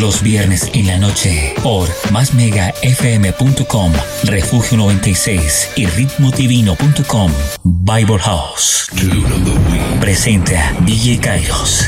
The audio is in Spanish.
Los viernes en la noche por másmegafm.com, Refugio 96 y ritmodivino.com. Bible House presenta DJ Kairos.